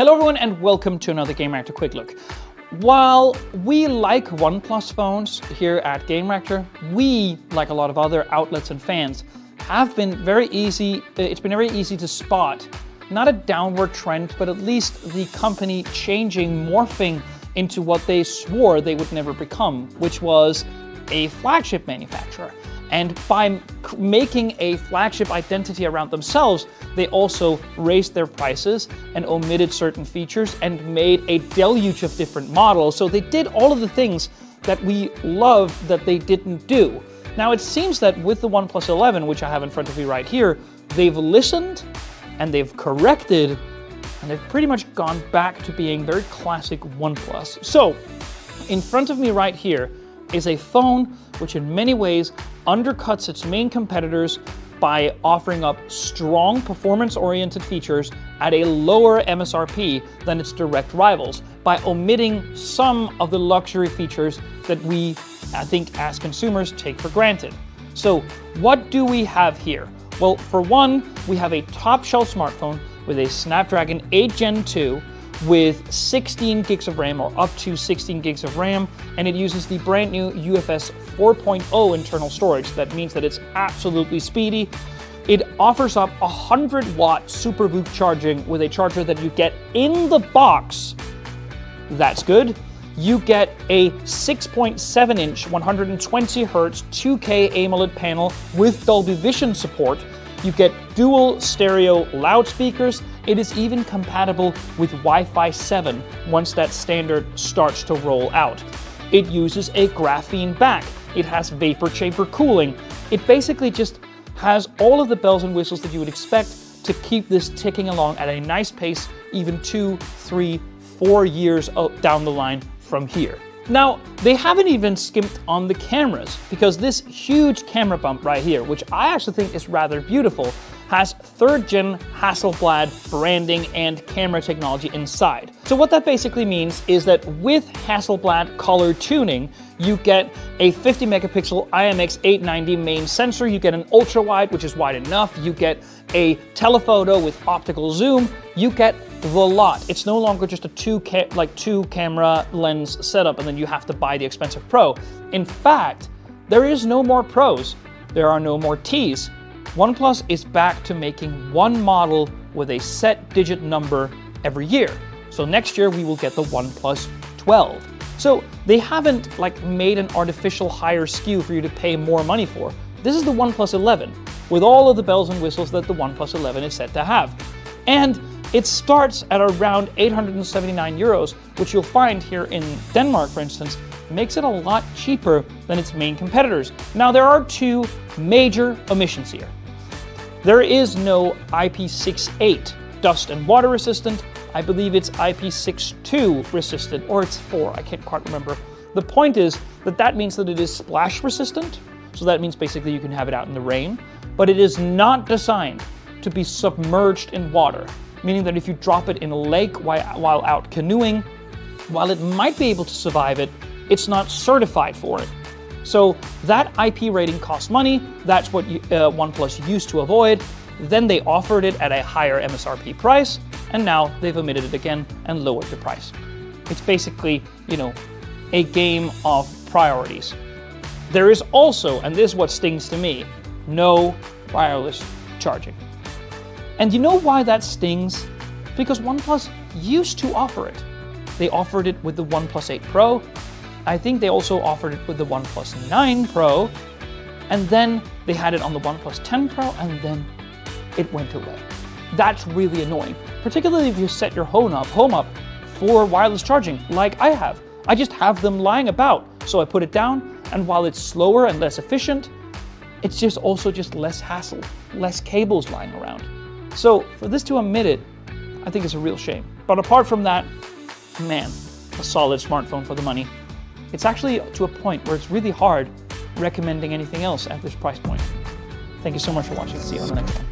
Hello everyone and welcome to another Gamereactor Quick Look. While we like OnePlus phones here at Gamereactor, we, like a lot of other outlets and fans, have been very easy, uh, it's been very easy to spot not a downward trend, but at least the company changing, morphing into what they swore they would never become, which was a flagship manufacturer. And by making a flagship identity around themselves, they also raised their prices and omitted certain features and made a deluge of different models. So they did all of the things that we love that they didn't do. Now it seems that with the OnePlus 11, which I have in front of me right here, they've listened and they've corrected and they've pretty much gone back to being very classic OnePlus. So in front of me right here is a phone which in many ways undercuts its main competitors by offering up strong performance-oriented features at a lower MSRP than its direct rivals by omitting some of the luxury features that we, I think, as consumers take for granted. So what do we have here? Well, for one, we have a top-shelf smartphone with a Snapdragon 8 Gen 2 with 16 gigs of RAM or up to 16 gigs of RAM, and it uses the brand new UFS 4.0 internal storage. That means that it's absolutely speedy. It offers up 100 watt super SuperVOOC charging with a charger that you get in the box. That's good. You get a 6.7 inch 120 hertz 2K AMOLED panel with Dolby Vision support. You get dual stereo loudspeakers it is even compatible with Wi-Fi 7 once that standard starts to roll out. It uses a graphene back. It has vapor chamber cooling. It basically just has all of the bells and whistles that you would expect to keep this ticking along at a nice pace even two, three, four years down the line from here. Now, they haven't even skimped on the cameras because this huge camera bump right here, which I actually think is rather beautiful, has third gen Hasselblad branding and camera technology inside. So what that basically means is that with Hasselblad color tuning, you get a 50 megapixel IMX890 main sensor, you get an ultra wide, which is wide enough, you get a telephoto with optical zoom, you get the lot. It's no longer just a two like two camera lens setup and then you have to buy the expensive Pro. In fact, there is no more Pros. There are no more Ts. OnePlus is back to making one model with a set digit number every year. So next year we will get the OnePlus 12. So they haven't like made an artificial higher SKU for you to pay more money for. This is the OnePlus 11 with all of the bells and whistles that the OnePlus 11 is set to have. And it starts at around 879 euros, which you'll find here in Denmark, for instance, makes it a lot cheaper than its main competitors. Now, there are two major omissions here. There is no IP68 dust and water resistant. I believe it's IP62 resistant, or it's 4, I can't quite remember. The point is that that means that it is splash resistant, so that means basically you can have it out in the rain, but it is not designed to be submerged in water, meaning that if you drop it in a lake while out canoeing, while it might be able to survive it, it's not certified for it. So that IP rating costs money. That's what uh, OnePlus used to avoid. Then they offered it at a higher MSRP price, and now they've omitted it again and lowered the price. It's basically, you know, a game of priorities. There is also, and this is what stings to me, no wireless charging. And you know why that stings? Because OnePlus used to offer it. They offered it with the OnePlus 8 Pro. I think they also offered it with the OnePlus 9 Pro. And then they had it on the OnePlus 10 Pro, and then it went away. That's really annoying, particularly if you set your home up, home up for wireless charging, like I have. I just have them lying about. So I put it down, and while it's slower and less efficient, it's just also just less hassle, less cables lying around. So for this to omit it, I think it's a real shame. But apart from that, man, a solid smartphone for the money. It's actually to a point where it's really hard recommending anything else at this price point. Thank you so much for watching. See you on the next one.